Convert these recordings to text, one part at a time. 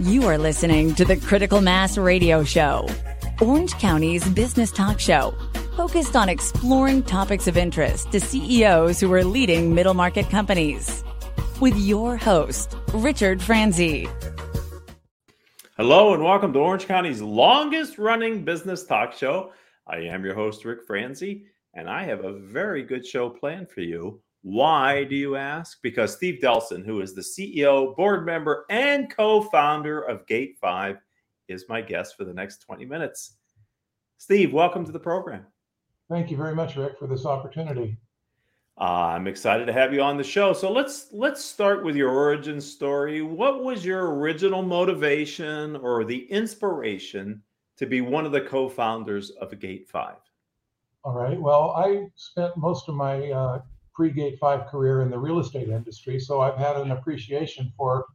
You are listening to the Critical Mass Radio Show, Orange County's business talk show, focused on exploring topics of interest to CEOs who are leading middle market companies. With your host, Richard Franzi. Hello, and welcome to Orange County's longest running business talk show. I am your host, Ric Franzi, and I have a very good show planned for you. Why do you ask? Because Steve Delson, who is the CEO, board member, and co founder of Gate 5, is my guest for the next 20 minutes. Steve, welcome to the program. Thank you very much, Ric, for this opportunity. Uh, I'm excited to have you on the show. So let's let's start with your origin story. What was your original motivation or the inspiration to be one of the co-founders of Gate Five? All right. Well, I spent most of my uh, pre-Gate Five career in the real estate industry, so I've had an appreciation for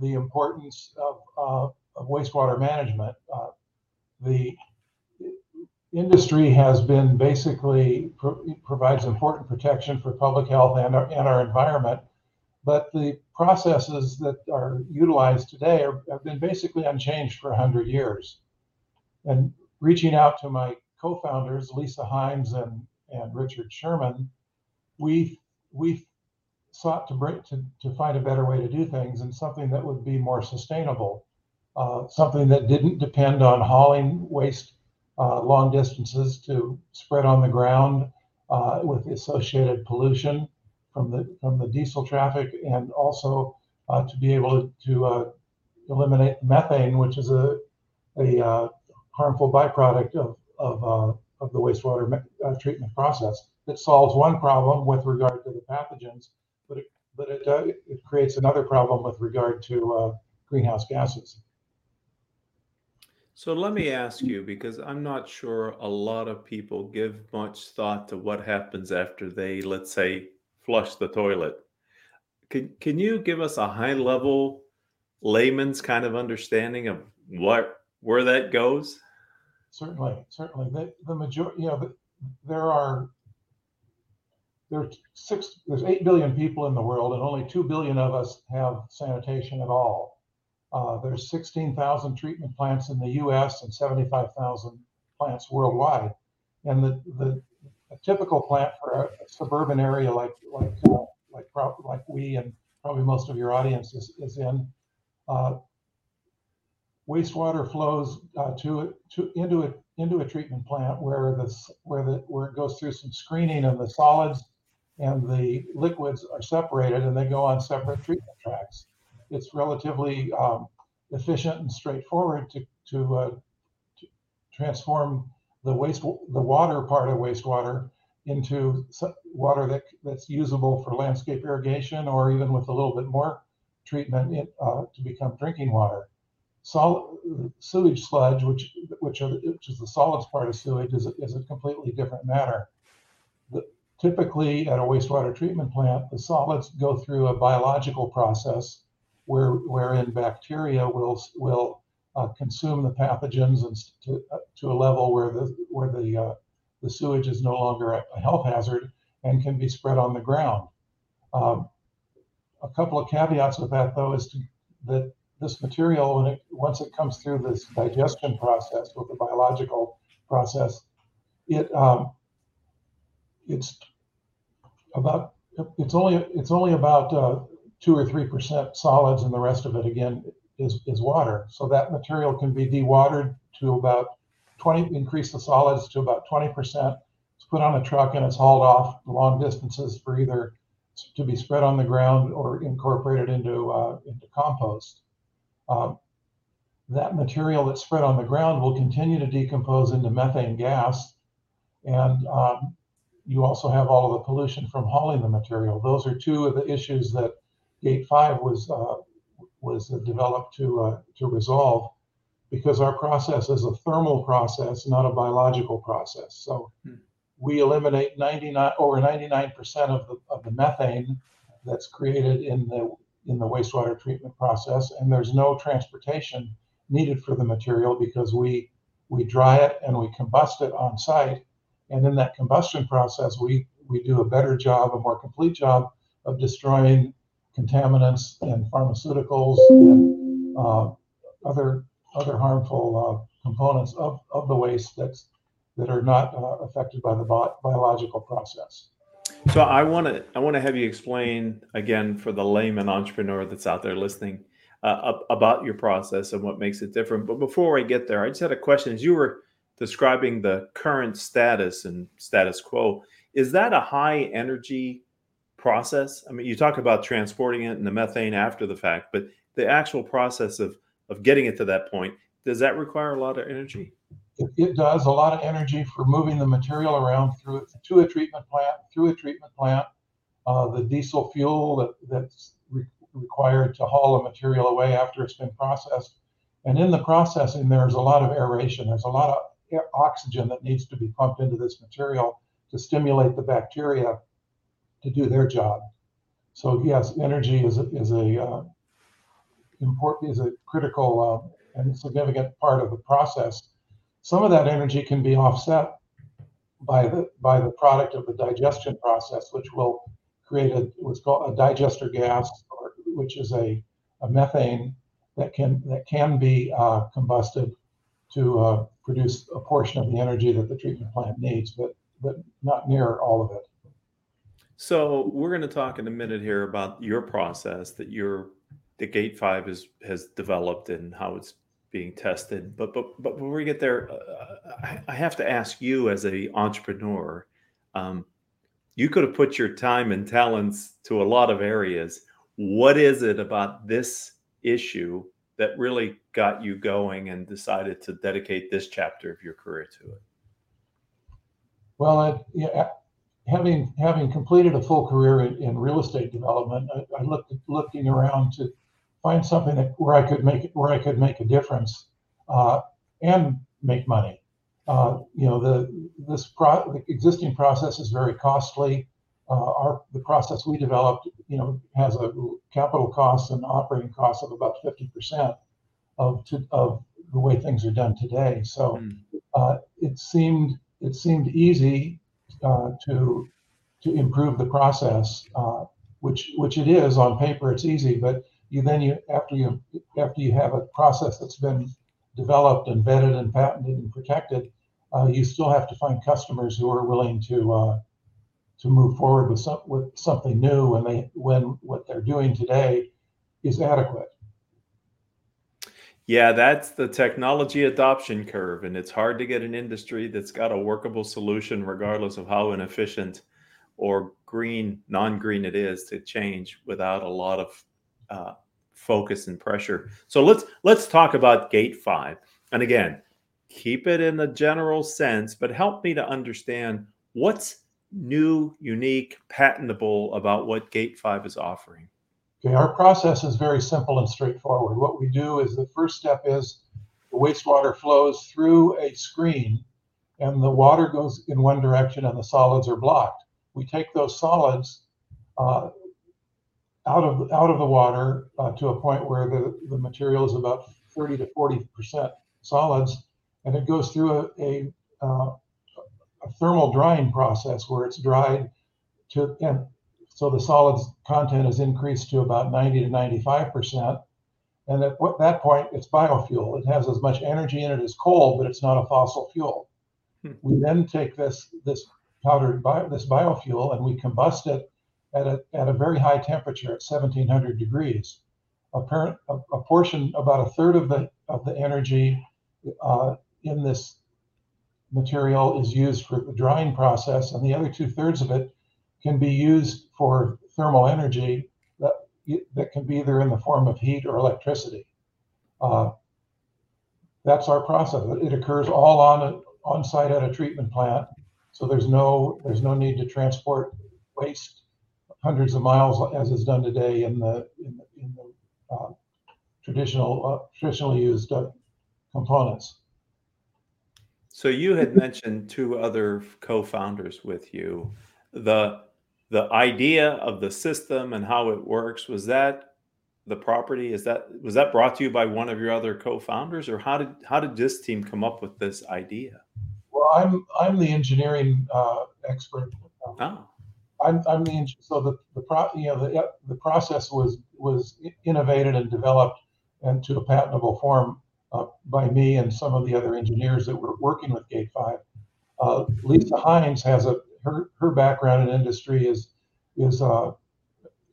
the importance of, uh, of wastewater management. Uh, the industry has been basically pro- provides important protection for public health and our, and our environment, but the processes that are utilized today are, have been basically unchanged for 100 years. And reaching out to my co-founders, Lisa Hines and, and Richard Sherman, we we sought to bring to, to find a better way to do things and something that would be more sustainable, uh, something that didn't depend on hauling waste uh, long distances to spread on the ground uh, with the associated pollution from the from the diesel traffic, and also uh, to be able to, to uh, eliminate methane, which is a a uh, harmful byproduct of of, of the wastewater me- treatment process. That solves one problem with regard to the pathogens, but it but it, uh, it creates another problem with regard to uh, greenhouse gases. So let me ask you, because I'm not sure a lot of people give much thought to what happens after they, let's say, flush the toilet. Can, can you give us a high level layman's kind of understanding of what where that goes? Certainly, certainly. The, the majority, you know, the, there are there's six there's eight billion people in the world, and only two billion of us have sanitation at all. Uh, there's 16,000 treatment plants in the U.S. and 75,000 plants worldwide. And the, the typical plant for a suburban area like like uh, like like we and probably most of your audience is, is in, uh, wastewater flows uh, to to into a into a treatment plant where the where the where it goes through some screening and the solids and the liquids are separated and they go on separate treatment tracks it's relatively um, efficient and straightforward to to, uh, to, transform the waste the water part of wastewater into water that that's usable for landscape irrigation or even with a little bit more treatment uh, to become drinking water. Solid sewage sludge, which which, are, which is the solids part of sewage, is is a completely different matter. Typically, at a wastewater treatment plant, the solids go through a biological process where, wherein bacteria will will uh, consume the pathogens and to, uh, to a level where the where the uh, the sewage is no longer a health hazard and can be spread on the ground. Um, a couple of caveats with that, though, is to, that this material, when it once it comes through this digestion process with the biological process, it um, it's about it's only it's only about uh, two or three percent solids, and the rest of it again is is water. So that material can be dewatered to about 20, increase the solids to about 20 percent. It's put on a truck and it's hauled off long distances for either to be spread on the ground or incorporated into uh, into compost. Um, that material that's spread on the ground will continue to decompose into methane gas, and um, you also have all of the pollution from hauling the material. Those are two of the issues that Gate Five was uh, was developed to uh, to resolve because our process is a thermal process, not a biological process. So hmm. we eliminate 99 over 99% of the of the methane that's created in the in the wastewater treatment process, and there's no transportation needed for the material because we we dry it and we combust it on site, and in that combustion process, we we do a better job, a more complete job of destroying contaminants and pharmaceuticals and, uh, other other harmful uh, components of, of the waste that's that are not uh, affected by the bi- biological process. So I want to I want to have you explain again for the layman entrepreneur that's out there listening uh, about your process and what makes it different. But before I get there, I just had a question. As you were describing the current status and status quo, is that a high energy process? I mean, you talk about transporting it and the methane after the fact, but the actual process of of getting it to that point does that require a lot of energy? It, it does a lot of energy for moving the material around through to a treatment plant, through a treatment plant. Uh, the diesel fuel that, that's re- required to haul the material away after it's been processed. And in the processing, there's a lot of aeration. There's a lot of oxygen that needs to be pumped into this material to stimulate the bacteria to do their job. So yes, energy is a, is a uh, important is a critical uh, and significant part of the process. Some of that energy can be offset by the by the product of the digestion process, which will create a what's called a digester gas, or, which is a, a methane that can that can be uh, combusted to uh, produce a portion of the energy that the treatment plant needs, but but not near all of it. So we're going to talk in a minute here about your process that your the Gate Five is has developed and how it's being tested. But but but before we get there, uh, I, I, have to ask you as a entrepreneur. Um, you could have put your time and talents to a lot of areas. What is it about this issue that really got you going and decided to dedicate this chapter of your career to it? Well, I, yeah, having having completed a full career in, in real estate development, I, I, looked looking around to find something that where I could make where I could make a difference uh, and make money. Uh, you know, the this pro- the existing process is very costly. Uh, our the process we developed, you know, has a capital cost and operating cost of about fifty percent of to, of the way things are done today. So mm. it seemed it seemed easy uh, to to improve the process, uh, which which it is on paper. It's easy, but you then you after you after you have a process that's been developed and vetted and patented and protected, uh, you still have to find customers who are willing to uh, to move forward with some with something new when they when what they're doing today is adequate. Yeah, that's the technology adoption curve. And it's hard to get an industry that's got a workable solution, regardless of how inefficient or green, non green it is, to change without a lot of uh, focus and pressure. So let's let's talk about gate five. And again, keep it in the general sense, but help me to understand what's new, unique, patentable about what gate five is offering. Okay, our process is very simple and straightforward. What we do is the first step is the wastewater flows through a screen and the water goes in one direction and the solids are blocked. We take those solids uh, out of out of the water uh, to a point where the, the material is about 30 to 40 percent solids, and it goes through a, a, uh, thermal drying process where it's dried to and so the solids content is increased to about 90 to 95 percent. And at that point, it's biofuel. It has as much energy in it as coal, but it's not a fossil fuel. Hmm. We then take this this powdered bio, this biofuel and we combust it at a, at a very high temperature at 1700 degrees. A, parent, a, a portion, about a third of the of the energy uh, in this material is used for the drying process, and the other two thirds of it can be used for thermal energy that, that can be either in the form of heat or electricity. Uh, that's our process. It occurs all on on site at a treatment plant, so there's no there's no need to transport waste hundreds of miles as is done today in the in the, in the uh, traditional uh, traditionally used uh, components. So you had mentioned two other co-founders with you. The the idea of the system and how it works was that the property is that was that brought to you by one of your other co-founders or how did how did this team come up with this idea well i'm i'm the engineering uh, expert oh. I'm, I'm the so the the pro, you know the the process was was innovated and developed into a patentable form uh, by me and some of the other engineers that were working with Gate 5. Uh, Lisa Hines has a her, her background in industry is is uh,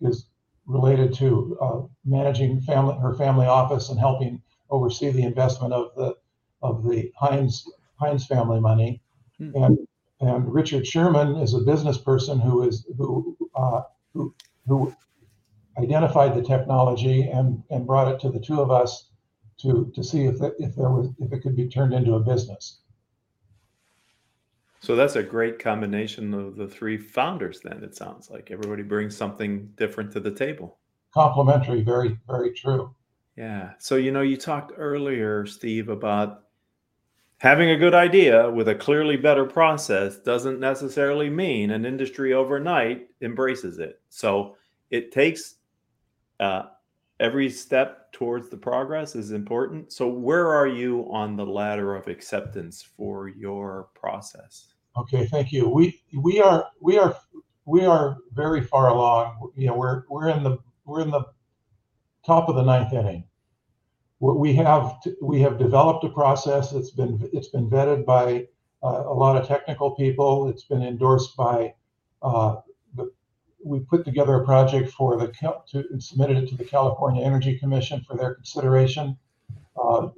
is related to uh, managing family her family office and helping oversee the investment of the of the Hines Hines family money, hmm. and and Richard Sherman is a business person who is who uh, who who identified the technology and and brought it to the two of us to to see if it, if there was if it could be turned into a business. So that's a great combination of the three founders. Then it sounds like everybody brings something different to the table. Complementary, very very true. Yeah. So you know, you talked earlier, Steve, about having a good idea with a clearly better process doesn't necessarily mean an industry overnight embraces it. So it takes uh, every step towards the progress is important. So where are you on the ladder of acceptance for your process? Okay, thank you. We we are we are we are very far along. You know, we're we're in the we're in the top of the ninth inning. We have we have developed a process. It's been it's been vetted by uh, a lot of technical people. It's been endorsed by uh, we put together a project for the to, and submitted it to the California Energy Commission for their consideration. Uh,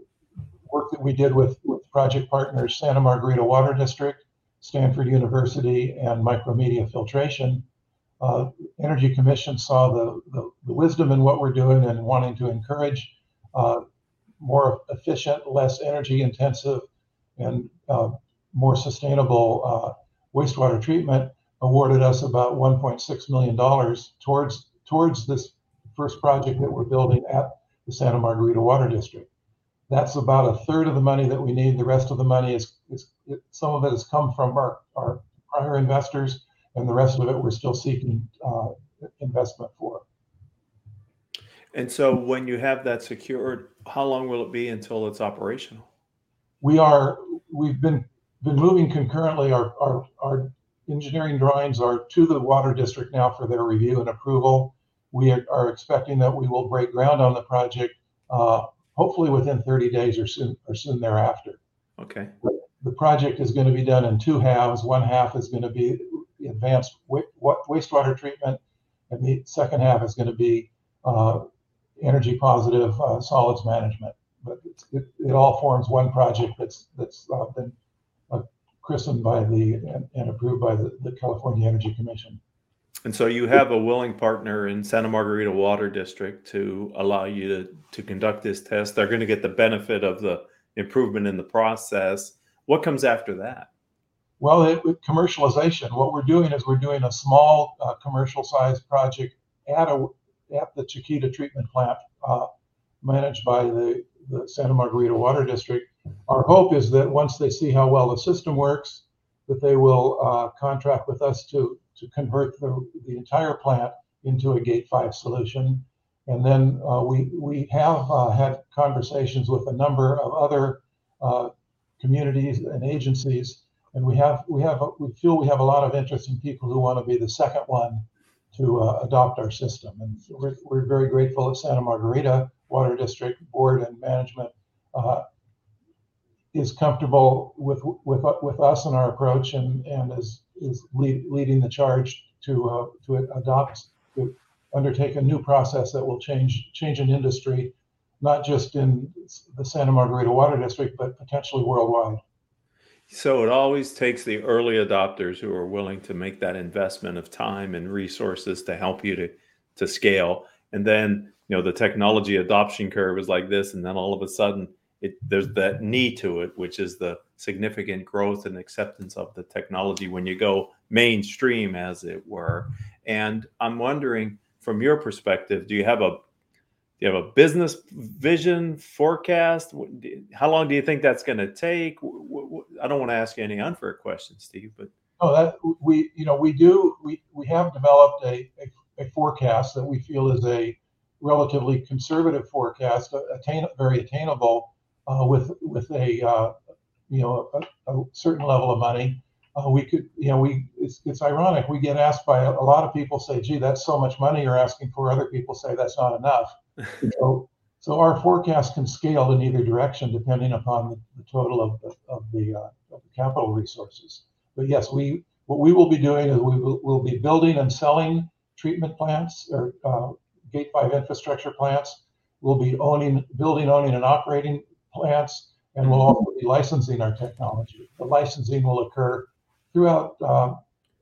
work that we did with, with project partners Santa Margarita Water District, Stanford University, and Micromedia Filtration. Uh, Energy Commission saw the, the, the, wisdom in what we're doing and wanting to encourage uh, more efficient, less energy intensive, and uh, more sustainable uh, wastewater treatment awarded us about $1.6 million towards towards this first project that we're building at the Santa Margarita Water District. That's about a third of the money that we need. The rest of the money is, is it, some of it has come from our, our prior investors, and the rest of it we're still seeking uh, investment for. And so, when you have that secured, how long will it be until it's operational? We are. We've been been moving concurrently. Our our, our engineering drawings are to the water district now for their review and approval. We are, expecting that we will break ground on the project, uh, hopefully within 30 days or soon or soon thereafter. Okay. The project is going to be done in two halves. One half is going to be advanced wastewater treatment, and the second half is going to be uh, energy positive uh, solids management. But it, it, all forms one project that's that's uh, been christened by the and, and approved by the, the California Energy Commission. And so you have a willing partner in Santa Margarita Water District to allow you to, to conduct this test. They're going to get the benefit of the improvement in the process. What comes after that? Well, it, commercialization. What we're doing is we're doing a small uh, commercial sized project at a at the Chiquita treatment plant uh, managed by the, the Santa Margarita Water District our hope is that once they see how well the system works, that they will uh, contract with us to to convert the, the entire plant into a Gate 5 solution. And then uh, we we have uh, had conversations with a number of other uh, communities and agencies, and we have we have we feel we have a lot of interesting people who want to be the second one to uh, adopt our system. And we're, we're very grateful at Santa Margarita Water District Board and Management uh, is comfortable with with with us and our approach, and and is is lead, leading the charge to uh, to adopt to undertake a new process that will change change an industry, not just in the Santa Margarita Water District, but potentially worldwide. So it always takes the early adopters who are willing to make that investment of time and resources to help you to to scale, and then you know the technology adoption curve is like this, and then all of a sudden it, there's that knee to it, which is the significant growth and acceptance of the technology when you go mainstream, as it were. And I'm wondering, from your perspective, do you have a do you have a business vision forecast? How long do you think that's going to take? I don't want to ask you any unfair questions, Steve, but oh, that we you know we do we we have developed a, a, a forecast that we feel is a relatively conservative forecast, attain, very attainable uh, with with a uh, you know a, a, certain level of money, uh, we could you know we it's, it's ironic we get asked by a, a, lot of people say, gee, that's so much money you're asking for. Other people say that's not enough. so So our forecast can scale in either direction depending upon the, the total of the, of the, uh, of the capital resources. But yes, we what we will be doing is we will we'll be building and selling treatment plants or uh, Gate 5 infrastructure plants. We'll be owning, building, owning, and operating plants, and we'll also be licensing our technology. The licensing will occur throughout uh,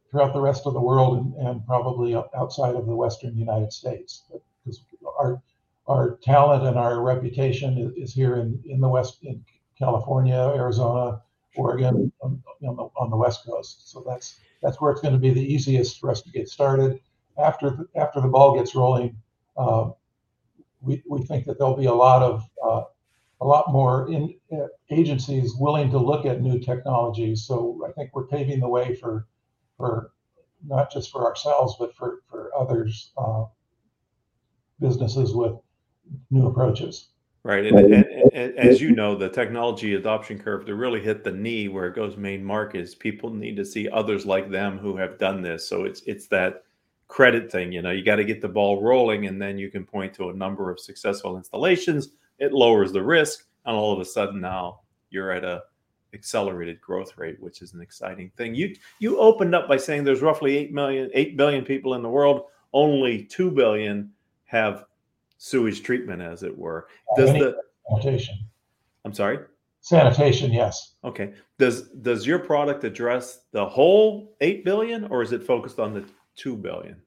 throughout the rest of the world and, and probably outside of the Western United States, because our our talent and our reputation is, here in, in the West, in California, Arizona, Oregon, on, on, the, on the West Coast. So that's that's where it's going to be the easiest for us to get started. After after the ball gets rolling, uh, we, we think that there'll be a lot of uh, a lot more in uh, agencies willing to look at new technologies. So I think we're paving the way for for not just for ourselves, but for for others uh, businesses with new approaches. Right. And, and, and, as you know, the technology adoption curve to really hit the knee where it goes main market is people need to see others like them who have done this. So it's it's that credit thing. You know, you got to get the ball rolling and then you can point to a number of successful installations. It lowers the risk. And all of a sudden now you're at a accelerated growth rate, which is an exciting thing. You you opened up by saying there's roughly 8 million, 8 billion people in the world. Only 2 billion have sewage treatment, as it were. Does the sanitation? I'm sorry. Sanitation, yes. Okay. Does does your product address the whole eight billion, or is it focused on the two billion?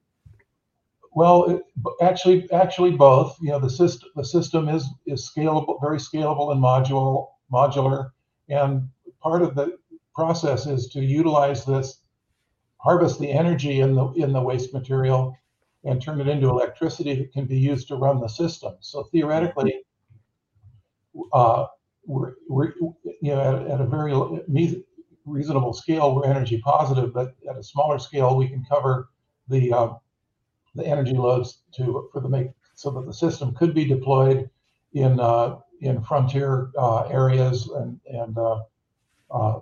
Well, it, actually, actually both. You know, the system the system is is scalable, very scalable and modular, modular, and part of the process is to utilize this, harvest the energy in the in the waste material and turn it into electricity that can be used to run the system. So theoretically, uh, we're, we're, you know at, at, a very reasonable scale we're energy positive, but at a smaller scale we can cover the uh, the energy loads to for the make so that the system could be deployed in uh, in frontier uh, areas and and uh, uh,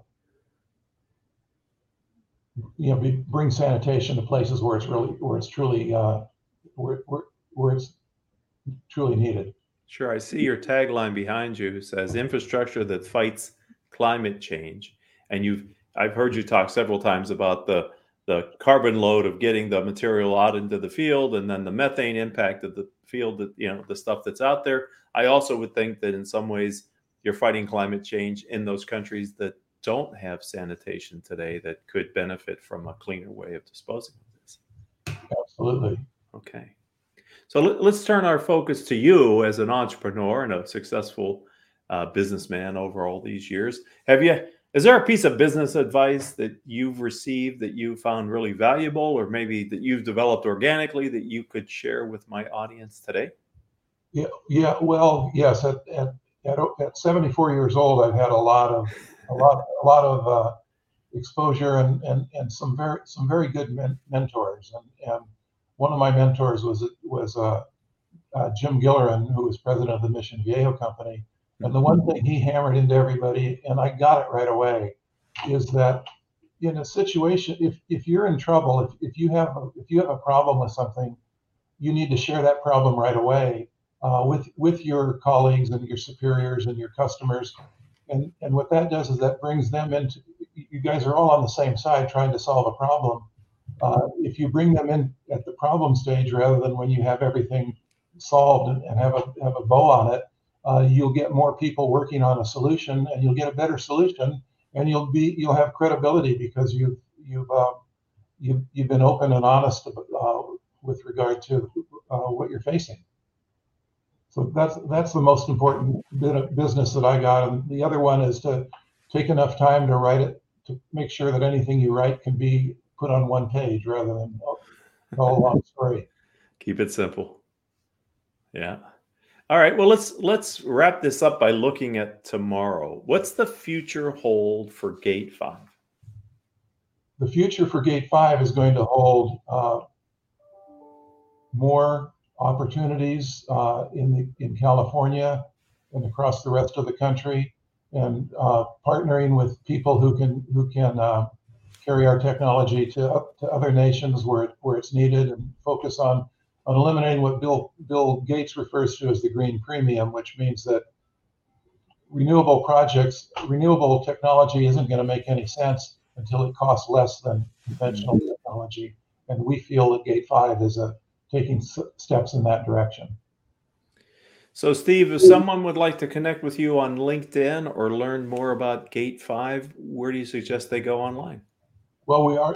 you know, be, bring sanitation to places where it's really, where it's truly, uh, where, where, where it's truly needed. Sure. I see your tagline behind you says infrastructure that fights climate change. And you've, I've heard you talk several times about the, the carbon load of getting the material out into the field and then the methane impact of the field that, you know, the stuff that's out there. I also would think that in some ways you're fighting climate change in those countries that don't have sanitation today that could benefit from a cleaner way of disposing of this. Absolutely. Okay. So let, us turn our focus to you as an entrepreneur and a successful uh, businessman over all these years. Have you? Is there a piece of business advice that you've received that you found really valuable, or maybe that you've developed organically that you could share with my audience today? Yeah. Yeah. Well, yes. At at, at, at 74 years old, I've had a lot of a lot a lot of uh, exposure and, and and some very some very good men- mentors and and one of my mentors was was uh, uh, Jim Gillerin who was president of the Mission Viejo company and the one thing he hammered into everybody and I got it right away is that in a situation if if you're in trouble if, if you have a, if you have a problem with something you need to share that problem right away uh, with with your colleagues and your superiors and your customers. And and what that does is that brings them into you guys are all on the same side trying to solve a problem. Uh, if you bring them in at the problem stage rather than when you have everything solved and, and have a have a bow on it uh, you'll get more people working on a solution and you'll get a better solution and you'll be you'll have credibility because you've you've uh, you've, you've been open and honest uh, with regard to uh, what you're facing so that's that's the most important bit of business that I got. And the other one is to take enough time to write it to make sure that anything you write can be put on one page rather than a whole long story. Keep it simple. Yeah. All right. Well, let's let's wrap this up by looking at tomorrow. What's the future hold for Gate Five? The future for Gate Five is going to hold uh, more opportunities uh, in the, in California and across the rest of the country, and uh, partnering with people who can who can uh, carry our technology to to other nations where it, where it's needed, and focus on on eliminating what Bill Bill Gates refers to as the green premium, which means that renewable projects, renewable technology isn't going to make any sense until it costs less than conventional mm-hmm. technology. And we feel that Gate 5 is a, taking s- steps in that direction. So, Steve, if someone would like to connect with you on LinkedIn or learn more about Gate 5, where do you suggest they go online? Well, we are.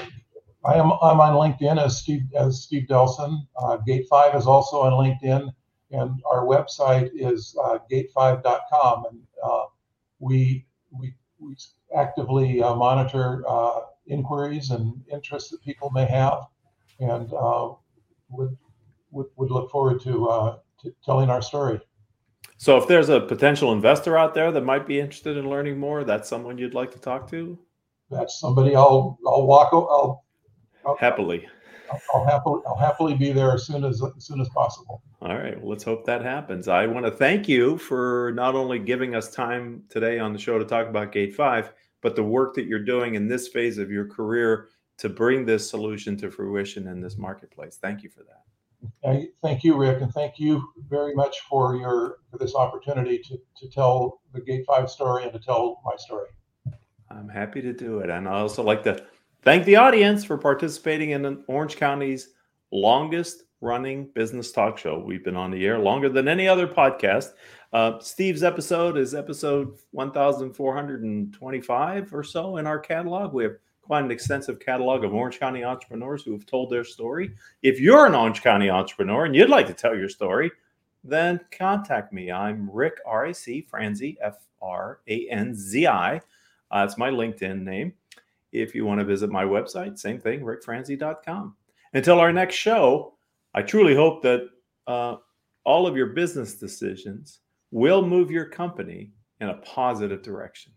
I am. I'm on LinkedIn as Steve as Steve Delson. Uh, Gate Five is also on LinkedIn, and our website is uh, gate5.com. And uh, we we we actively uh, monitor uh, inquiries and interests that people may have, and uh, would, would would look forward to, uh, to telling our story. So, if there's a potential investor out there that might be interested in learning more, that's someone you'd like to talk to. That's somebody I'll I'll walk I'll, I'll happily. I'll, I'll, happily I'll happily be there as soon as as soon as possible. All right. Well, let's hope that happens. I want to thank you for not only giving us time today on the show to talk about Gate 5, but the work that you're doing in this phase of your career to bring this solution to fruition in this marketplace. Thank you for that. thank you, Ric, and thank you very much for your for this opportunity to, to tell the Gate 5 story and to tell my story. I'm happy to do it. And I also like to thank the audience for participating in Orange County's longest running business talk show. We've been on the air longer than any other podcast. Uh, Steve's episode is episode 1425 or so in our catalog. We have quite an extensive catalog of Orange County entrepreneurs who have told their story. If you're an Orange County entrepreneur and you'd like to tell your story, then contact me. I'm Ric R I C Franzi F R A N Z I. Uh, my LinkedIn name. If you want to visit my website, same thing, ricfranzi.com. Until our next show, I truly hope that uh, all of your business decisions will move your company in a positive direction.